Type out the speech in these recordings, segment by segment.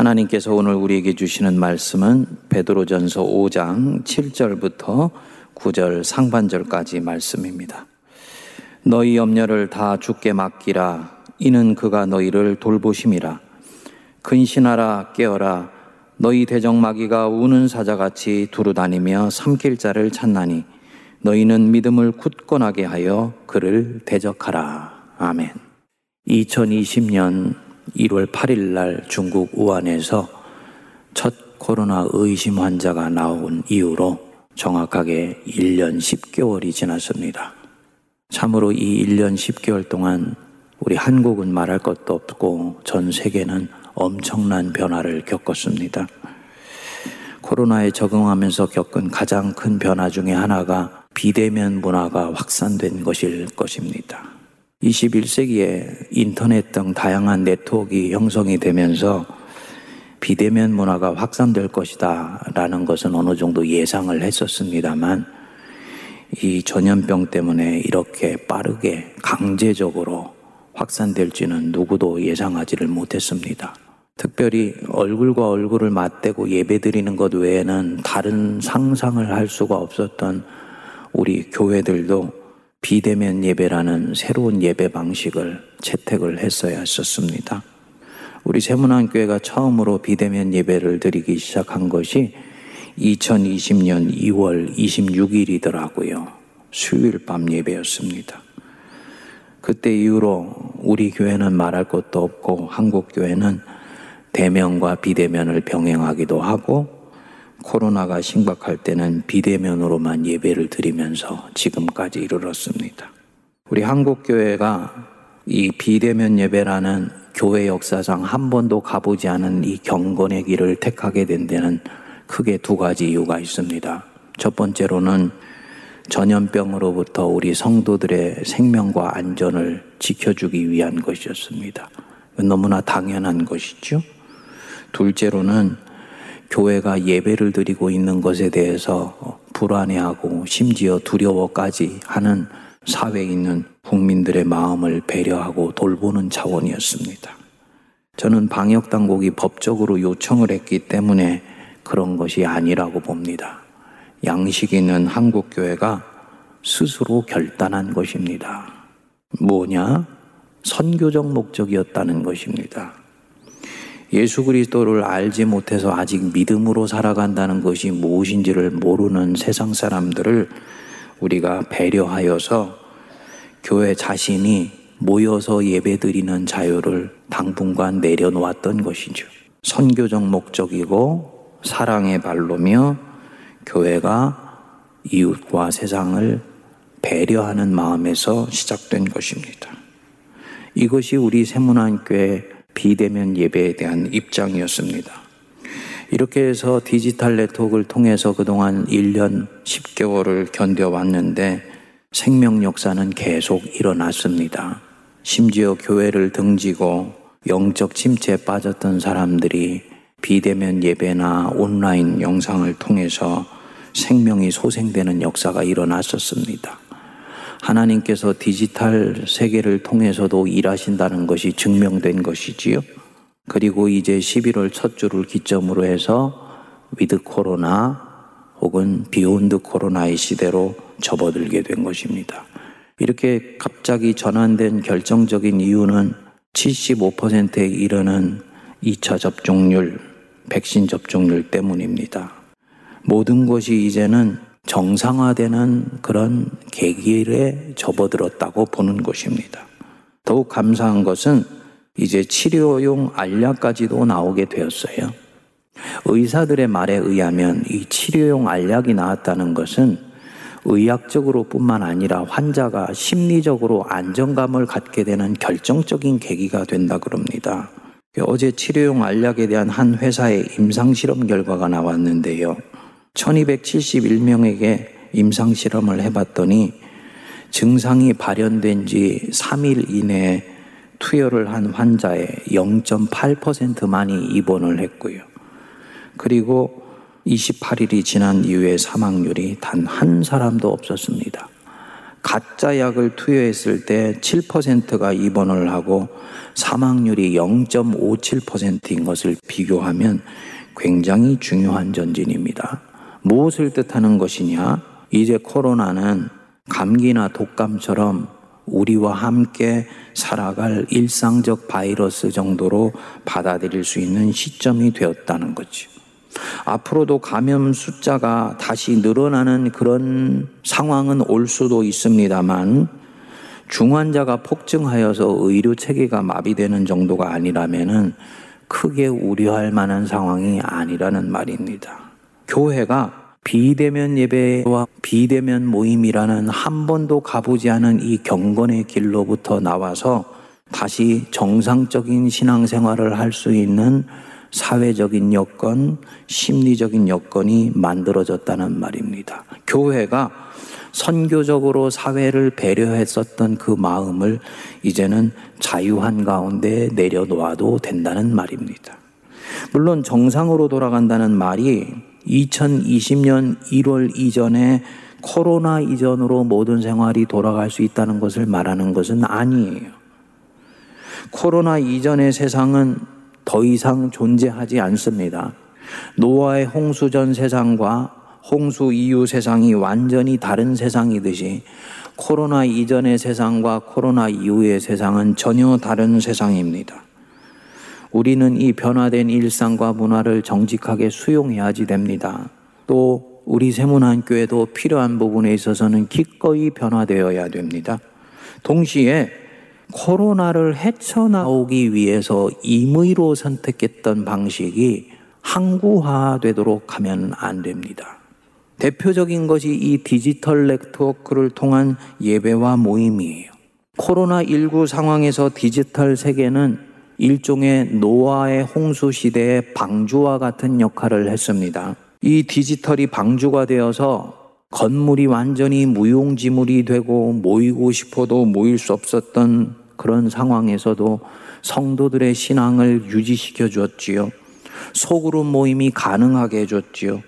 하나님께서 오늘 우리에게 주시는 말씀은 베드로전서 5장 7절부터 9절 상반절까지 말씀입니다. 너희 염려를 다 주께 맡기라 이는 그가 너희를 돌보심이라 근신하라 깨어라 너희 대적마귀가 우는 사자같이 두루다니며 삼킬 자를 찾나니 너희는 믿음을 굳건하게 하여 그를 대적하라. 아멘. 2020년 1월 8일 날 중국 우한에서 첫 코로나 의심 환자가 나온 이후로 정확하게 1년 10개월이 지났습니다. 참으로 이 1년 10개월 동안 우리 한국은 말할 것도 없고 전 세계는 엄청난 변화를 겪었습니다. 코로나에 적응하면서 겪은 가장 큰 변화 중의 하나가 비대면 문화가 확산된 것일 것입니다. 21세기에 인터넷 등 다양한 네트워크 형성이 되면서 비대면 문화가 확산될 것이다 라는 것은 어느 정도 예상을 했었습니다만 이 전염병 때문에 이렇게 빠르게 강제적으로 확산될지는 누구도 예상하지를 못했습니다. 특별히 얼굴과 얼굴을 맞대고 예배드리는 것 외에는 다른 상상을 할 수가 없었던 우리 교회들도 비대면 예배라는 새로운 예배 방식을 채택을 했어야 했었습니다. 우리 세문안교회가 처음으로 비대면 예배를 드리기 시작한 것이 2020년 2월 26일이더라고요. 수요일 밤 예배였습니다. 그때 이후로 우리 교회는 말할 것도 없고 한국 교회는 대면과 비대면을 병행하기도 하고 코로나가 심각할 때는 비대면으로만 예배를 드리면서 지금까지 이르렀습니다. 우리 한국 교회가 이 비대면 예배라는 교회 역사상 한 번도 가보지 않은 이 경건의 길을 택하게 된 데는 크게 두 가지 이유가 있습니다. 첫 번째로는 전염병으로부터 우리 성도들의 생명과 안전을 지켜주기 위한 것이었습니다. 너무나 당연한 것이죠. 둘째로는 교회가 예배를 드리고 있는 것에 대해서 불안해하고 심지어 두려워까지 하는 사회에 있는 국민들의 마음을 배려하고 돌보는 차원이었습니다. 저는 방역 당국이 법적으로 요청을 했기 때문에 그런 것이 아니라고 봅니다. 양식 있는 한국 교회가 스스로 결단한 것입니다. 뭐냐? 선교적 목적이었다는 것입니다. 예수 그리스도를 알지 못해서 아직 믿음으로 살아간다는 것이 무엇인지를 모르는 세상 사람들을 우리가 배려하여서 교회 자신이 모여서 예배드리는 자유를 당분간 내려놓았던 것이죠. 선교적 목적이고 사랑의 발로며 교회가 이웃과 세상을 배려하는 마음에서 시작된 것입니다. 이것이 우리 세문안교회 비대면 예배에 대한 입장이었습니다. 이렇게 해서 디지털 네트워크를 통해서 그동안 1년 10개월을 견뎌왔는데 생명 역사는 계속 일어났습니다. 심지어 교회를 등지고 영적 침체에 빠졌던 사람들이 비대면 예배나 온라인 영상을 통해서 생명이 소생되는 역사가 일어났었습니다. 하나님께서 디지털 세계를 통해서도 일하신다는 것이 증명된 것이지요. 그리고 이제 11월 첫 주를 기점으로 해서 위드 코로나 혹은 beyond 코로나의 시대로 접어들게 된 것입니다. 이렇게 갑자기 전환된 결정적인 이유는 75%에 이르는 2차 접종률, 백신 접종률 때문입니다. 모든 것이 이제는 정상화되는 그런 계기에 접어들었다고 보는 것입니다. 더욱 감사한 것은 이제 치료용 알약까지도 나오게 되었어요. 의사들의 말에 의하면 이 치료용 알약이 나왔다는 것은 의학적으로 뿐만 아니라 환자가 심리적으로 안정감을 갖게 되는 결정적인 계기가 된다 그럽니다. 어제 치료용 알약에 대한 한 회사의 임상실험 결과가 나왔는데요. 1271명에게 임상실험을 해봤더니 증상이 발현된 지 3일 이내에 투여를 한 환자의 0.8%만이 입원을 했고요. 그리고 28일이 지난 이후에 사망률이 단 한 사람도 없었습니다. 가짜 약을 투여했을 때 7%가 입원을 하고 사망률이 0.57%인 것을 비교하면 굉장히 중요한 전진입니다. 무엇을 뜻하는 것이냐? 이제 코로나는 감기나 독감처럼 우리와 함께 살아갈 일상적 바이러스 정도로 받아들일 수 있는 시점이 되었다는 거죠. 앞으로도 감염 숫자가 다시 늘어나는 그런 상황은 올 수도 있습니다만 중환자가 폭증하여서 의료 체계가 마비되는 정도가 아니라면은 크게 우려할 만한 상황이 아니라는 말입니다. 교회가 비대면 예배와 비대면 모임이라는 한 번도 가보지 않은 이 경건의 길로부터 나와서 다시 정상적인 신앙생활을 할 수 있는 사회적인 여건, 심리적인 여건이 만들어졌다는 말입니다. 교회가 선교적으로 사회를 배려했었던 그 마음을 이제는 자유한 가운데 내려놓아도 된다는 말입니다. 물론 정상으로 돌아간다는 말이 2020년 1월 이전에 코로나 이전으로 모든 생활이 돌아갈 수 있다는 것을 말하는 것은 아니에요. 코로나 이전의 세상은 더 이상 존재하지 않습니다. 노아의 홍수 전 세상과 홍수 이후 세상이 완전히 다른 세상이듯이 코로나 이전의 세상과 코로나 이후의 세상은 전혀 다른 세상입니다. 우리는 이 변화된 일상과 문화를 정직하게 수용해야지 됩니다. 또 우리 세문안교회도 필요한 부분에 있어서는 기꺼이 변화되어야 됩니다. 동시에 코로나를 헤쳐나오기 위해서 임의로 선택했던 방식이 항구화되도록 하면 안 됩니다. 대표적인 것이 이 디지털 네트워크를 통한 예배와 모임이에요. 코로나19 상황에서 디지털 세계는 일종의 노아의 홍수 시대의 방주와 같은 역할을 했습니다. 이 디지털이 방주가 되어서 건물이 완전히 무용지물이 되고 모이고 싶어도 모일 수 없었던 그런 상황에서도 성도들의 신앙을 유지시켜 주었지요. 소그룹 모임이 가능하게 해줬지요.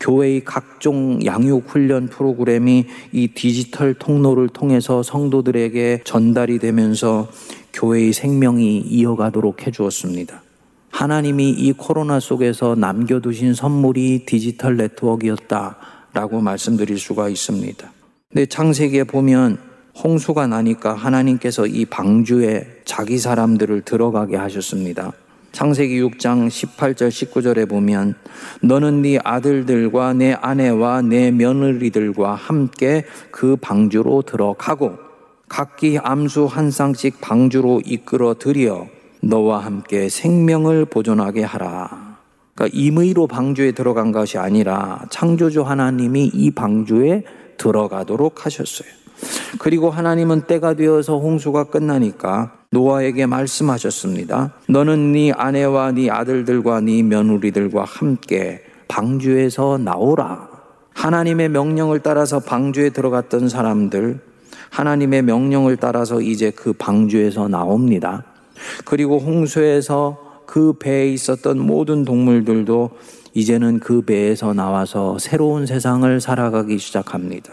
교회의 각종 양육 훈련 프로그램이 이 디지털 통로를 통해서 성도들에게 전달이 되면서 교회의 생명이 이어가도록 해 주었습니다. 하나님이 이 코로나 속에서 남겨두신 선물이 디지털 네트워크였다라고 말씀드릴 수가 있습니다. 근데 창세기에 보면 홍수가 나니까 하나님께서 이 방주에 자기 사람들을 들어가게 하셨습니다. 창세기 6장 18절 19절에 보면 너는 네 아들들과 내 아내와 내 며느리들과 함께 그 방주로 들어가고 각기 암수 한 쌍씩 방주로 이끌어 들여 너와 함께 생명을 보존하게 하라. 그러니까 임의로 방주에 들어간 것이 아니라 창조주 하나님이 이 방주에 들어가도록 하셨어요. 그리고 하나님은 때가 되어서 홍수가 끝나니까 노아에게 말씀하셨습니다. 너는 네 아내와 네 아들들과 네 며느리들과 함께 방주에서 나오라. 하나님의 명령을 따라서 방주에 들어갔던 사람들, 하나님의 명령을 따라서 이제 그 방주에서 나옵니다. 그리고 홍수에서 그 배에 있었던 모든 동물들도 이제는 그 배에서 나와서 새로운 세상을 살아가기 시작합니다.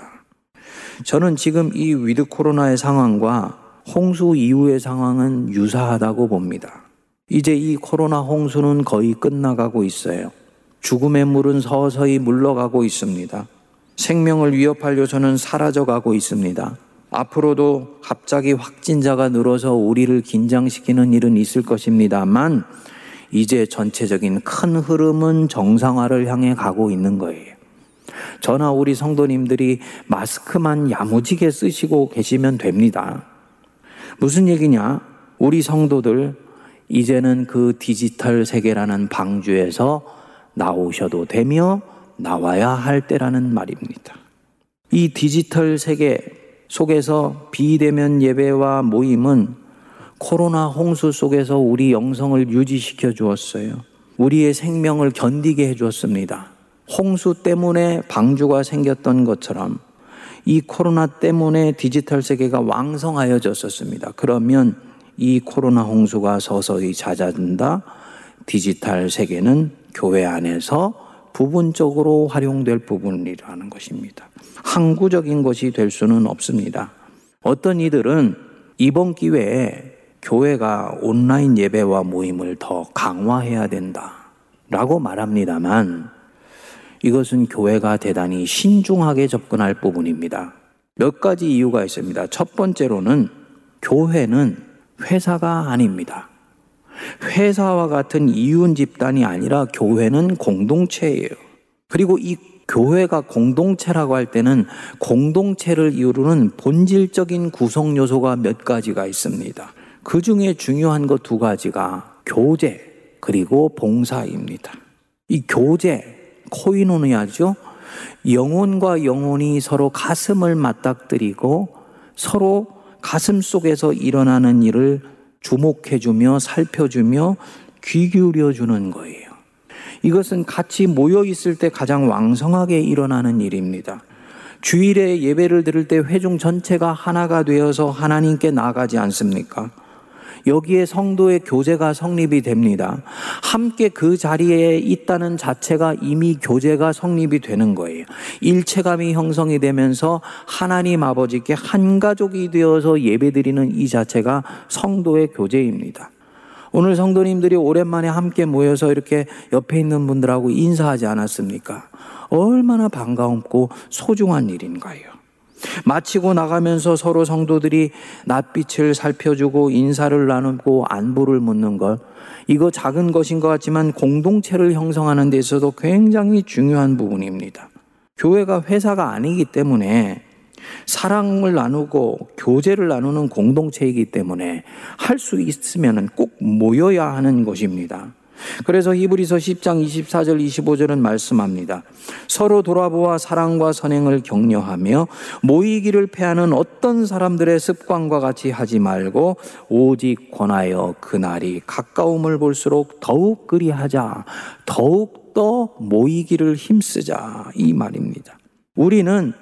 저는 지금 이 위드 코로나의 상황과 홍수 이후의 상황은 유사하다고 봅니다. 이제 이 코로나 홍수는 거의 끝나가고 있어요. 죽음의 물은 서서히 물러가고 있습니다. 생명을 위협할 요소는 사라져가고 있습니다. 앞으로도 갑자기 확진자가 늘어서 우리를 긴장시키는 일은 있을 것입니다만, 이제 전체적인 큰 흐름은 정상화를 향해 가고 있는 거예요. 저나 우리 성도님들이 마스크만 야무지게 쓰시고 계시면 됩니다. 무슨 얘기냐? 우리 성도들 이제는 그 디지털 세계라는 방주에서 나오셔도 되며 나와야 할 때라는 말입니다. 이 디지털 세계 속에서 비대면 예배와 모임은 코로나 홍수 속에서 우리 영성을 유지시켜 주었어요. 우리의 생명을 견디게 해 주었습니다. 홍수 때문에 방주가 생겼던 것처럼 이 코로나 때문에 디지털 세계가 왕성하여졌었습니다. 그러면 이 코로나 홍수가 서서히 잦아든다. 디지털 세계는 교회 안에서 부분적으로 활용될 부분이라는 것입니다. 항구적인 것이 될 수는 없습니다. 어떤 이들은 이번 기회에 교회가 온라인 예배와 모임을 더 강화해야 된다. 라고 말합니다만 이것은 교회가 대단히 신중하게 접근할 부분입니다. 몇 가지 이유가 있습니다. 첫 번째로는 교회는 회사가 아닙니다. 회사와 같은 이윤 집단이 아니라 교회는 공동체예요. 그리고 이 교회가 공동체라고 할 때는 공동체를 이루는 본질적인 구성 요소가 몇 가지가 있습니다. 그 중에 중요한 것 두 가지가 교제 그리고 봉사입니다. 이 교제 코이노니아죠. 영혼과 영혼이 서로 가슴을 맞닥뜨리고 서로 가슴 속에서 일어나는 일을 주목해주며 살펴주며 귀 기울여주는 거예요. 이것은 같이 모여 있을 때 가장 왕성하게 일어나는 일입니다. 주일에 예배를 드릴 때 회중 전체가 하나가 되어서 하나님께 나가지 않습니까? 여기에 성도의 교제가 성립이 됩니다. 함께 그 자리에 있다는 자체가 이미 교제가 성립이 되는 거예요. 일체감이 형성이 되면서 하나님 아버지께 한 가족이 되어서 예배드리는 이 자체가 성도의 교제입니다. 오늘 성도님들이 오랜만에 함께 모여서 이렇게 옆에 있는 분들하고 인사하지 않았습니까? 얼마나 반가웠고 소중한 일인가요? 마치고 나가면서 서로 성도들이 낯빛을 살펴주고 인사를 나누고 안부를 묻는 것. 이거 작은 것인 것 같지만 공동체를 형성하는 데 있어서 굉장히 중요한 부분입니다. 교회가 회사가 아니기 때문에 사랑을 나누고 교제를 나누는 공동체이기 때문에 할 수 있으면 꼭 모여야 하는 것입니다. 그래서 히브리서 10장 24절 25절은 말씀합니다. 서로 돌아보아 사랑과 선행을 격려하며 모이기를 패하는 어떤 사람들의 습관과 같이 하지 말고 오직 권하여 그날이 가까움을 볼수록 더욱 그리하자. 더욱 더 모이기를 힘쓰자. 이 말입니다. 우리는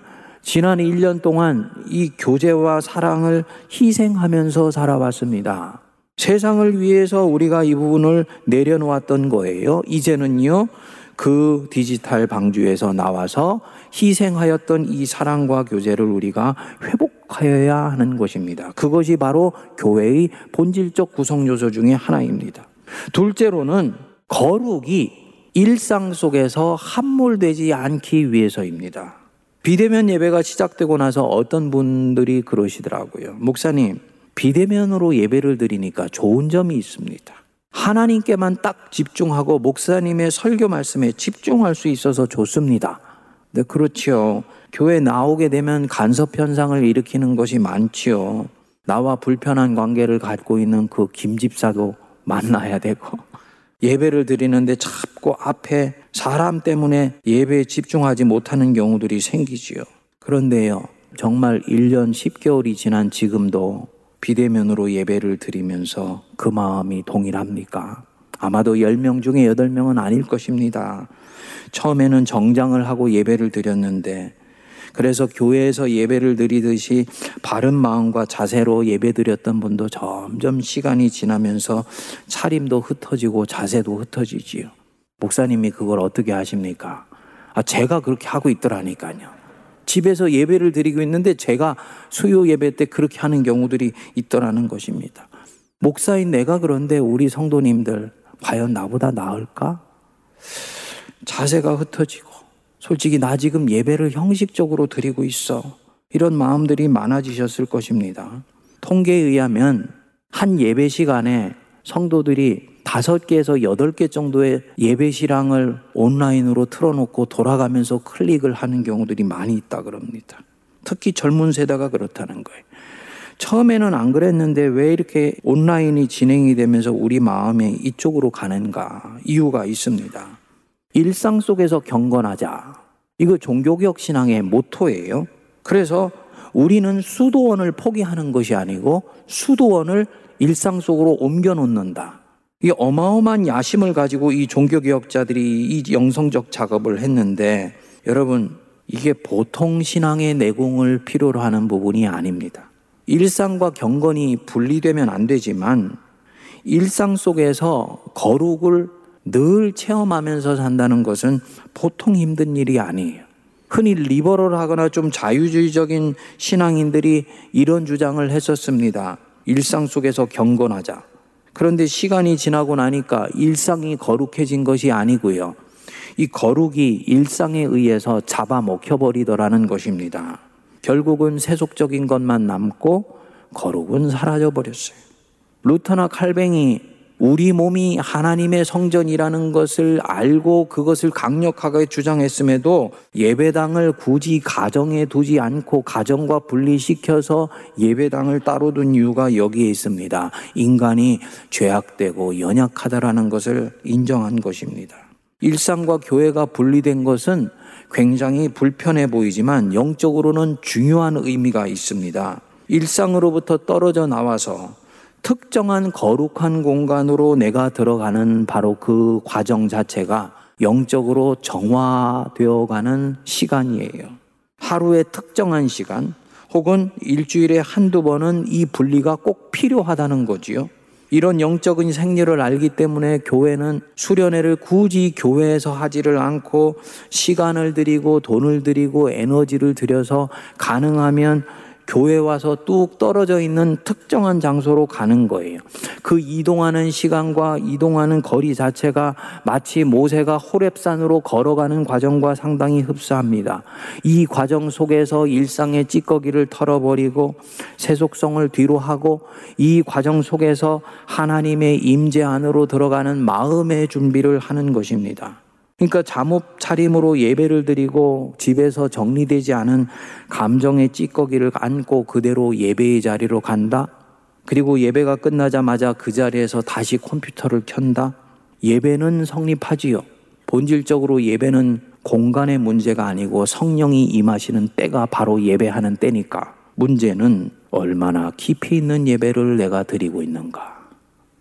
지난 1년 동안 이 교제와 사랑을 희생하면서 살아왔습니다. 세상을 위해서 우리가 이 부분을 내려놓았던 거예요. 이제는요, 그 디지털 방주에서 나와서 희생하였던 이 사랑과 교제를 우리가 회복하여야 하는 것입니다. 그것이 바로 교회의 본질적 구성 요소 중에 하나입니다. 둘째로는 거룩이 일상 속에서 함몰되지 않기 위해서입니다. 비대면 예배가 시작되고 나서 어떤 분들이 그러시더라고요. 목사님, 비대면으로 예배를 드리니까 좋은 점이 있습니다. 하나님께만 딱 집중하고 목사님의 설교 말씀에 집중할 수 있어서 좋습니다. 네, 그렇지요. 교회 나오게 되면 간섭 현상을 일으키는 것이 많지요. 나와 불편한 관계를 갖고 있는 그 김집사도 만나야 되고, 예배를 드리는데 자꾸 앞에 사람 때문에 예배에 집중하지 못하는 경우들이 생기지요. 그런데요, 정말 1년 10개월이 지난 지금도 비대면으로 예배를 드리면서 그 마음이 동일합니까? 아마도 10명 중에 8명은 아닐 것입니다. 처음에는 정장을 하고 예배를 드렸는데 그래서 교회에서 예배를 드리듯이 바른 마음과 자세로 예배 드렸던 분도 점점 시간이 지나면서 차림도 흩어지고 자세도 흩어지지요. 목사님이 그걸 어떻게 하십니까? 아, 제가 그렇게 하고 있더라니까요. 집에서 예배를 드리고 있는데 제가 수요 예배 때 그렇게 하는 경우들이 있더라는 것입니다. 목사인 내가 그런데 우리 성도님들 과연 나보다 나을까? 자세가 흩어지고 솔직히 나 지금 예배를 형식적으로 드리고 있어. 이런 마음들이 많아지셨을 것입니다. 통계에 의하면 한 예배 시간에 성도들이 다섯 개에서 여덟 개 정도의 예배 실황을 온라인으로 틀어놓고 돌아가면서 클릭을 하는 경우들이 많이 있다 그럽니다. 특히 젊은 세대가 그렇다는 거예요. 처음에는 안 그랬는데 왜 이렇게 온라인이 진행이 되면서 우리 마음이 이쪽으로 가는가 이유가 있습니다. 일상 속에서 경건하자. 이거 종교개혁 신앙의 모토예요. 그래서 우리는 수도원을 포기하는 것이 아니고 수도원을 일상 속으로 옮겨 놓는다. 이 어마어마한 야심을 가지고 이 종교개혁자들이 이 영성적 작업을 했는데 여러분 이게 보통 신앙의 내공을 필요로 하는 부분이 아닙니다. 일상과 경건이 분리되면 안 되지만 일상 속에서 거룩을 늘 체험하면서 산다는 것은 보통 힘든 일이 아니에요. 흔히 리버럴하거나 좀 자유주의적인 신앙인들이 이런 주장을 했었습니다. 일상 속에서 경건하자. 그런데 시간이 지나고 나니까 일상이 거룩해진 것이 아니고요. 이 거룩이 일상에 의해서 잡아먹혀버리더라는 것입니다. 결국은 세속적인 것만 남고 거룩은 사라져버렸어요. 루터나 칼뱅이 우리 몸이 하나님의 성전이라는 것을 알고 그것을 강력하게 주장했음에도 예배당을 굳이 가정에 두지 않고 가정과 분리시켜서 예배당을 따로 둔 이유가 여기에 있습니다. 인간이 죄악되고 연약하다라는 것을 인정한 것입니다. 일상과 교회가 분리된 것은 굉장히 불편해 보이지만 영적으로는 중요한 의미가 있습니다. 일상으로부터 떨어져 나와서 특정한 거룩한 공간으로 내가 들어가는 바로 그 과정 자체가 영적으로 정화되어 가는 시간이에요. 하루의 특정한 시간 혹은 일주일에 한두 번은 이 분리가 꼭 필요하다는 거지요. 이런 영적인 생리를 알기 때문에 교회는 수련회를 굳이 교회에서 하지를 않고 시간을 들이고 돈을 들이고 에너지를 들여서 가능하면 교회 와서 뚝 떨어져 있는 특정한 장소로 가는 거예요. 그 이동하는 시간과 이동하는 거리 자체가 마치 모세가 호랩산으로 걸어가는 과정과 상당히 흡사합니다. 이 과정 속에서 일상의 찌꺼기를 털어버리고 세속성을 뒤로 하고 이 과정 속에서 하나님의 임재 안으로 들어가는 마음의 준비를 하는 것입니다. 그러니까 잠옷 차림으로 예배를 드리고 집에서 정리되지 않은 감정의 찌꺼기를 안고 그대로 예배의 자리로 간다. 그리고 예배가 끝나자마자 그 자리에서 다시 컴퓨터를 켠다. 예배는 성립하지요. 본질적으로 예배는 공간의 문제가 아니고 성령이 임하시는 때가 바로 예배하는 때니까. 문제는 얼마나 깊이 있는 예배를 내가 드리고 있는가.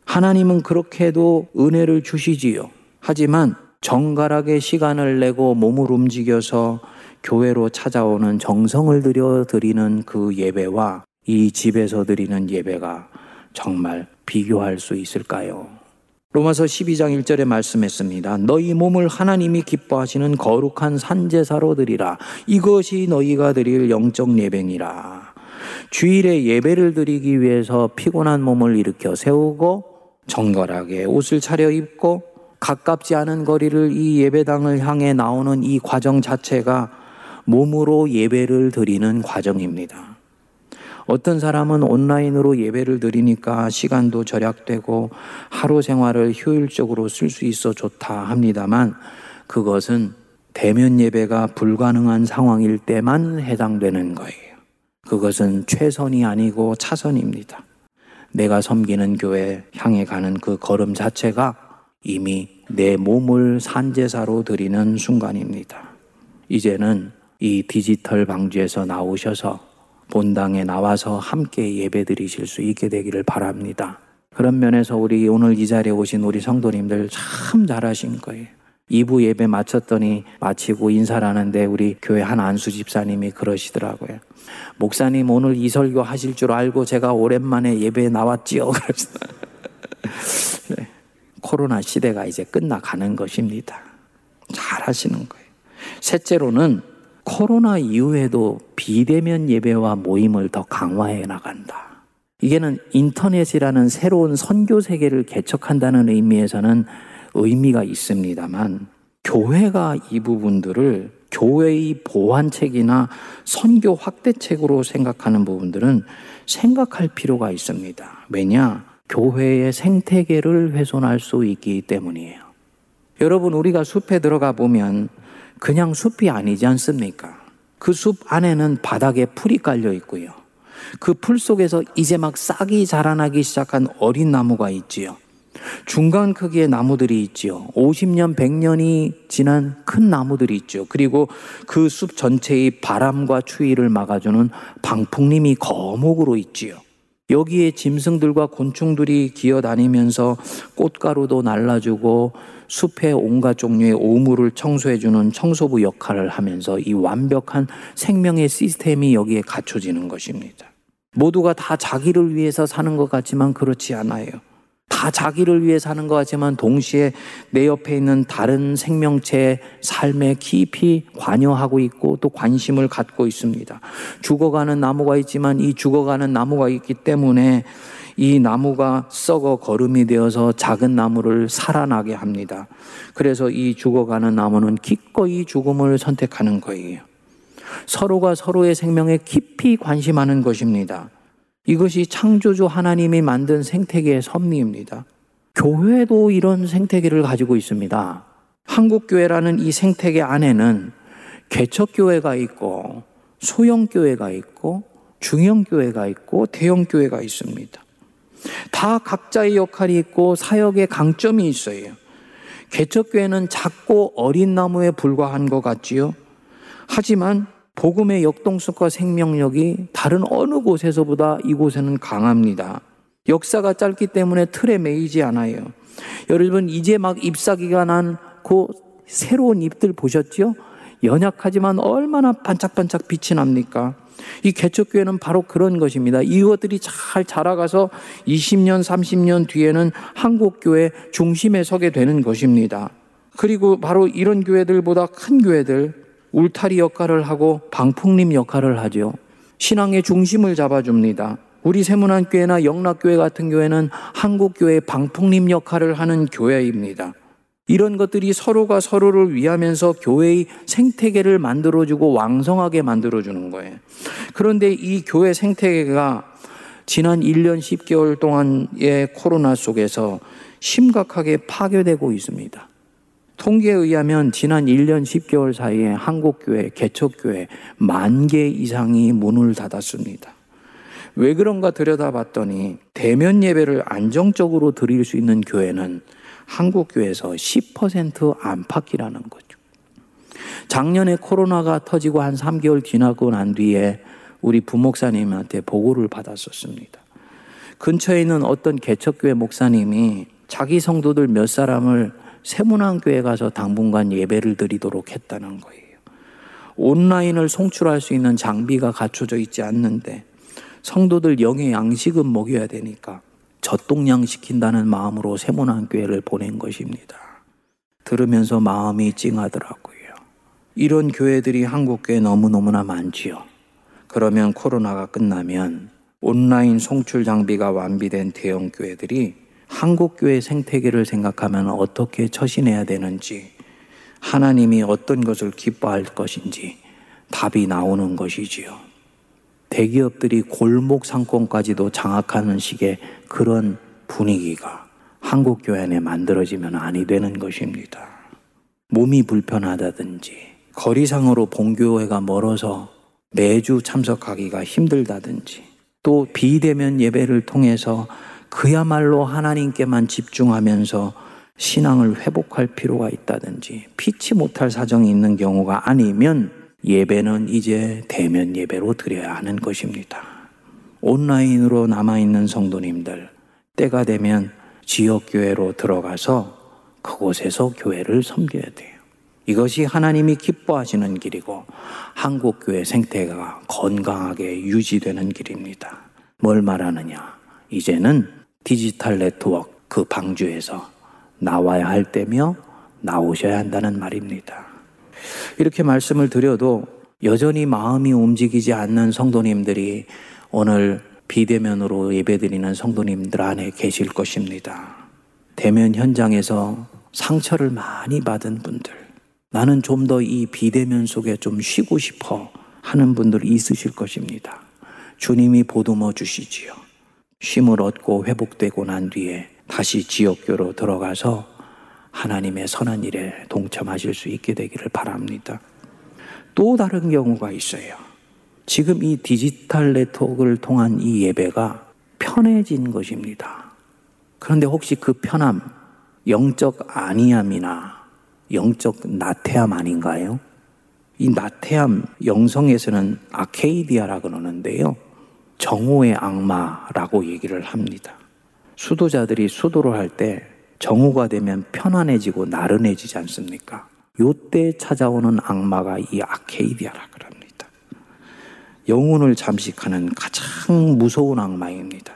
하나님은 그렇게 도 은혜를 주시지요. 하지만 정갈하게 시간을 내고 몸을 움직여서 교회로 찾아오는 정성을 들여 드리는 그 예배와 이 집에서 드리는 예배가 정말 비교할 수 있을까요? 로마서 12장 1절에 말씀했습니다. 너희 몸을 하나님이 기뻐하시는 거룩한 산제사로 드리라. 이것이 너희가 드릴 영적 예배니라. 주일에 예배를 드리기 위해서 피곤한 몸을 일으켜 세우고 정갈하게 옷을 차려 입고 가깝지 않은 거리를 이 예배당을 향해 나오는 이 과정 자체가 몸으로 예배를 드리는 과정입니다. 어떤 사람은 온라인으로 예배를 드리니까 시간도 절약되고 하루 생활을 효율적으로 쓸 수 있어 좋다 합니다만 그것은 대면 예배가 불가능한 상황일 때만 해당되는 거예요. 그것은 최선이 아니고 차선입니다. 내가 섬기는 교회 향해 가는 그 걸음 자체가 이미 내 몸을 산제사로 드리는 순간입니다. 이제는 이 디지털 방주에서 나오셔서 본당에 나와서 함께 예배 드리실 수 있게 되기를 바랍니다. 그런 면에서 우리 오늘 이 자리에 오신 우리 성도님들 참 잘하신 거예요. 2부 예배 마쳤더니 마치고 인사를 하는데 우리 교회 한 안수 집사님이 그러시더라고요. 목사님 오늘 이 설교 하실 줄 알고 제가 오랜만에 예배에 나왔지요. 그래서 코로나 시대가 이제 끝나가는 것입니다. 잘 하시는 거예요. 셋째로는 코로나 이후에도 비대면 예배와 모임을 더 강화해 나간다. 이게는 인터넷이라는 새로운 선교 세계를 개척한다는 의미에서는 의미가 있습니다만 교회가 이 부분들을 교회의 보완책이나 선교 확대책으로 생각하는 부분들은 생각할 필요가 있습니다. 왜냐? 교회의 생태계를 훼손할 수 있기 때문이에요. 여러분, 우리가 숲에 들어가 보면 그냥 숲이 아니지 않습니까? 그 숲 안에는 바닥에 풀이 깔려 있고요. 그 풀 속에서 이제 막 싹이 자라나기 시작한 어린 나무가 있지요. 중간 크기의 나무들이 있지요. 50년, 100년이 지난 큰 나무들이 있죠. 그리고 그 숲 전체의 바람과 추위를 막아주는 방풍림이 거목으로 있지요. 여기에 짐승들과 곤충들이 기어 다니면서 꽃가루도 날라주고 숲의 온갖 종류의 오물을 청소해주는 청소부 역할을 하면서 이 완벽한 생명의 시스템이 여기에 갖춰지는 것입니다. 모두가 다 자기를 위해서 사는 것 같지만 그렇지 않아요. 다 자기를 위해 사는 것 같지만 동시에 내 옆에 있는 다른 생명체의 삶에 깊이 관여하고 있고 또 관심을 갖고 있습니다. 죽어가는 나무가 있지만 이 죽어가는 나무가 있기 때문에 이 나무가 썩어 거름이 되어서 작은 나무를 살아나게 합니다. 그래서 이 죽어가는 나무는 기꺼이 죽음을 선택하는 거예요. 서로가 서로의 생명에 깊이 관심하는 것입니다. 이것이 창조주 하나님이 만든 생태계의 섭리입니다. 교회도 이런 생태계를 가지고 있습니다. 한국교회라는 이 생태계 안에는 개척교회가 있고, 소형교회가 있고, 중형교회가 있고, 대형교회가 있습니다. 다 각자의 역할이 있고, 사역의 강점이 있어요. 개척교회는 작고 어린 나무에 불과한 것 같지요. 하지만 복음의 역동성과 생명력이 다른 어느 곳에서보다 이곳에는 강합니다. 역사가 짧기 때문에 틀에 매이지 않아요. 여러분 이제 막 잎사귀가 난그 새로운 잎들 보셨죠? 연약하지만 얼마나 반짝반짝 빛이 납니까? 이 개척교회는 바로 그런 것입니다. 이것들이 잘 자라가서 20년, 30년 뒤에는 한국교회 중심에 서게 되는 것입니다. 그리고 바로 이런 교회들보다 큰 교회들, 울타리 역할을 하고 방풍림 역할을 하죠. 신앙의 중심을 잡아줍니다. 우리 세문안교회나 영락교회 같은 교회는 한국교회의 방풍림 역할을 하는 교회입니다. 이런 것들이 서로가 서로를 위하면서 교회의 생태계를 만들어주고 왕성하게 만들어주는 거예요. 그런데 이 교회 생태계가 지난 1년 10개월 동안의 코로나 속에서 심각하게 파괴되고 있습니다. 통계에 의하면 지난 1년 10개월 사이에 한국교회, 개척교회 만 개 이상이 문을 닫았습니다. 왜 그런가 들여다봤더니 대면 예배를 안정적으로 드릴 수 있는 교회는 한국교회에서 10% 안팎이라는 거죠. 작년에 코로나가 터지고 한 3개월 지나고 난 뒤에 우리 부목사님한테 보고를 받았었습니다. 근처에 있는 어떤 개척교회 목사님이 자기 성도들 몇 사람을 세문안교회 가서 당분간 예배를 드리도록 했다는 거예요. 온라인을 송출할 수 있는 장비가 갖춰져 있지 않는데 성도들 영의 양식은 먹여야 되니까 젖동량 시킨다는 마음으로 세문안교회를 보낸 것입니다. 들으면서 마음이 찡하더라고요. 이런 교회들이 한국교회 너무너무나 많지요. 그러면 코로나가 끝나면 온라인 송출 장비가 완비된 대형 교회들이 한국교회 생태계를 생각하면 어떻게 처신해야 되는지, 하나님이 어떤 것을 기뻐할 것인지 답이 나오는 것이지요. 대기업들이 골목 상권까지도 장악하는 식의 그런 분위기가 한국교회 안에 만들어지면 아니 되는 것입니다. 몸이 불편하다든지, 거리상으로 본교회가 멀어서 매주 참석하기가 힘들다든지, 또 비대면 예배를 통해서 그야말로 하나님께만 집중하면서 신앙을 회복할 필요가 있다든지 피치 못할 사정이 있는 경우가 아니면 예배는 이제 대면 예배로 드려야 하는 것입니다. 온라인으로 남아있는 성도님들, 때가 되면 지역교회로 들어가서 그곳에서 교회를 섬겨야 돼요. 이것이 하나님이 기뻐하시는 길이고 한국교회 생태가 건강하게 유지되는 길입니다. 뭘 말하느냐? 이제는 디지털 네트워크 그 방주에서 나와야 할 때며 나오셔야 한다는 말입니다. 이렇게 말씀을 드려도 여전히 마음이 움직이지 않는 성도님들이 오늘 비대면으로 예배드리는 성도님들 안에 계실 것입니다. 대면 현장에서 상처를 많이 받은 분들, 나는 좀 더 이 비대면 속에 좀 쉬고 싶어 하는 분들이 있으실 것입니다. 주님이 보듬어 주시지요. 쉼을 얻고 회복되고 난 뒤에 다시 지옥교로 들어가서 하나님의 선한 일에 동참하실 수 있게 되기를 바랍니다. 또 다른 경우가 있어요. 지금 이 디지털 네트워크를 통한 이 예배가 편해진 것입니다. 그런데 혹시 그 편함, 영적 아니함이나 영적 나태함 아닌가요? 이 나태함 영성에서는 아케이디아라 그러는데요. 정오의 악마라고 얘기를 합니다. 수도자들이 수도를 할 때 정오가 되면 편안해지고 나른해지지 않습니까? 요때 찾아오는 악마가 이 아케이디아라 그럽니다. 영혼을 잠식하는 가장 무서운 악마입니다.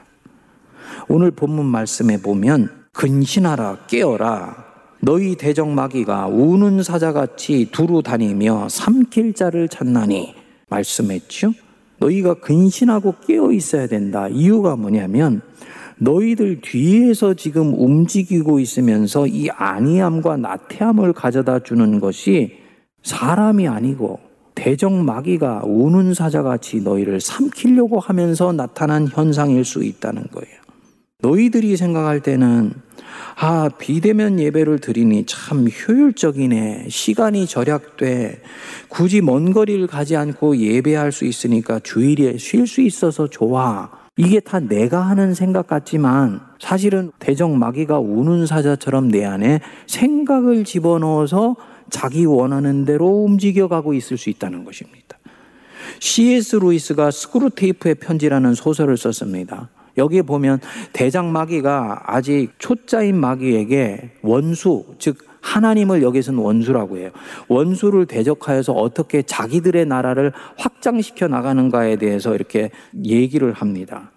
오늘 본문 말씀에 보면 근신하라 깨어라 너희 대적 마귀가 우는 사자같이 두루 다니며 삼킬 자를 찾나니 말씀했죠. 너희가 근신하고 깨어 있어야 된다. 이유가 뭐냐면 너희들 뒤에서 지금 움직이고 있으면서 이 안이함과 나태함을 가져다 주는 것이 사람이 아니고 대적 마귀가 우는 사자같이 너희를 삼키려고 하면서 나타난 현상일 수 있다는 거예요. 너희들이 생각할 때는 아, 비대면 예배를 드리니 참 효율적이네. 시간이 절약돼. 굳이 먼 거리를 가지 않고 예배할 수 있으니까 주일에 쉴 수 있어서 좋아. 이게 다 내가 하는 생각 같지만 사실은 대적 마귀가 우는 사자처럼 내 안에 생각을 집어넣어서 자기 원하는 대로 움직여가고 있을 수 있다는 것입니다. C.S. 루이스가 스크루테이프의 편지라는 소설을 썼습니다. 여기에 보면 대장 마귀가 아직 초짜인 마귀에게 원수, 즉 하나님을 여기서는 원수라고 해요. 원수를 대적하여서 어떻게 자기들의 나라를 확장시켜 나가는가에 대해서 이렇게 얘기를 합니다.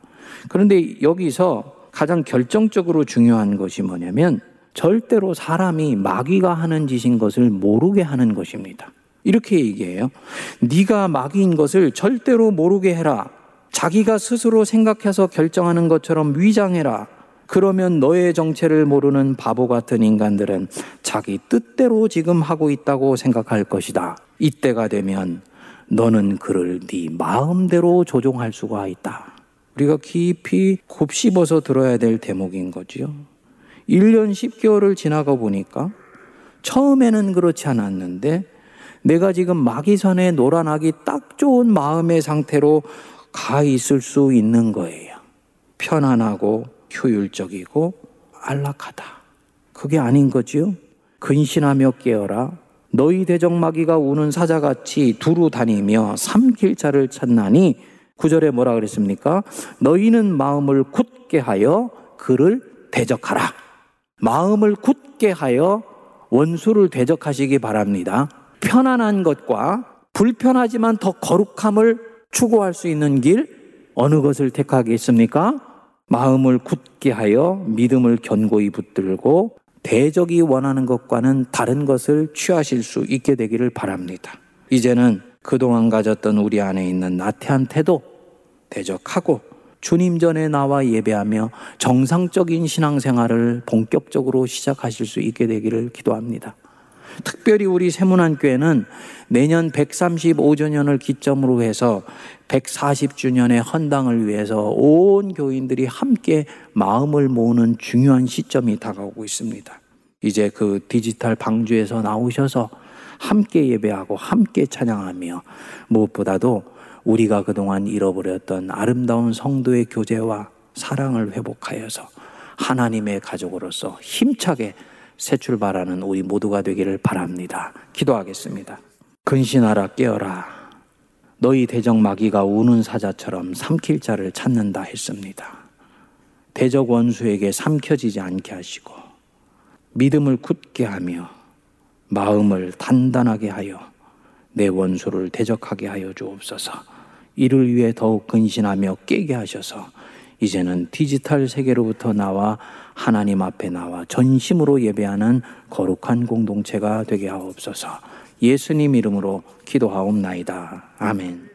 그런데 여기서 가장 결정적으로 중요한 것이 뭐냐면 절대로 사람이 마귀가 하는 짓인 것을 모르게 하는 것입니다. 이렇게 얘기해요. 네가 마귀인 것을 절대로 모르게 해라. 자기가 스스로 생각해서 결정하는 것처럼 위장해라. 그러면 너의 정체를 모르는 바보 같은 인간들은 자기 뜻대로 지금 하고 있다고 생각할 것이다. 이때가 되면 너는 그를 네 마음대로 조종할 수가 있다. 우리가 깊이 곱씹어서 들어야 될 대목인 거지요. 1년 10개월을 지나가 보니까 처음에는 그렇지 않았는데 내가 지금 마귀선에 놀아나기 딱 좋은 마음의 상태로 가 있을 수 있는 거예요. 편안하고 효율적이고 안락하다. 그게 아닌 거지요? 근신하며 깨어라. 너희 대적마귀가 우는 사자같이 두루 다니며 삼킬 자를 찾나니 구절에 뭐라 그랬습니까? 너희는 마음을 굳게 하여 그를 대적하라. 마음을 굳게 하여 원수를 대적하시기 바랍니다. 편안한 것과 불편하지만 더 거룩함을 추구할 수 있는 길 어느 것을 택하겠습니까? 마음을 굳게 하여 믿음을 견고히 붙들고 대적이 원하는 것과는 다른 것을 취하실 수 있게 되기를 바랍니다. 이제는 그동안 가졌던 우리 안에 있는 나태한 태도 대적하고 주님 전에 나와 예배하며 정상적인 신앙생활을 본격적으로 시작하실 수 있게 되기를 기도합니다. 특별히 우리 세문안교회는 내년 135주년을 기점으로 해서 140주년의 헌당을 위해서 온 교인들이 함께 마음을 모으는 중요한 시점이 다가오고 있습니다. 이제 그 디지털 방주에서 나오셔서 함께 예배하고 함께 찬양하며 무엇보다도 우리가 그동안 잃어버렸던 아름다운 성도의 교제와 사랑을 회복하여서 하나님의 가족으로서 힘차게 새 출발하는 우리 모두가 되기를 바랍니다. 기도하겠습니다. 근신하라 깨어라. 너희 대적 마귀가 우는 사자처럼 삼킬 자를 찾는다 했습니다. 대적 원수에게 삼켜지지 않게 하시고 믿음을 굳게 하며 마음을 단단하게 하여 내 원수를 대적하게 하여 주옵소서. 이를 위해 더욱 근신하며 깨게 하셔서 이제는 디지털 세계로부터 나와 하나님 앞에 나와 전심으로 예배하는 거룩한 공동체가 되게 하옵소서. 예수님 이름으로 기도하옵나이다. 아멘.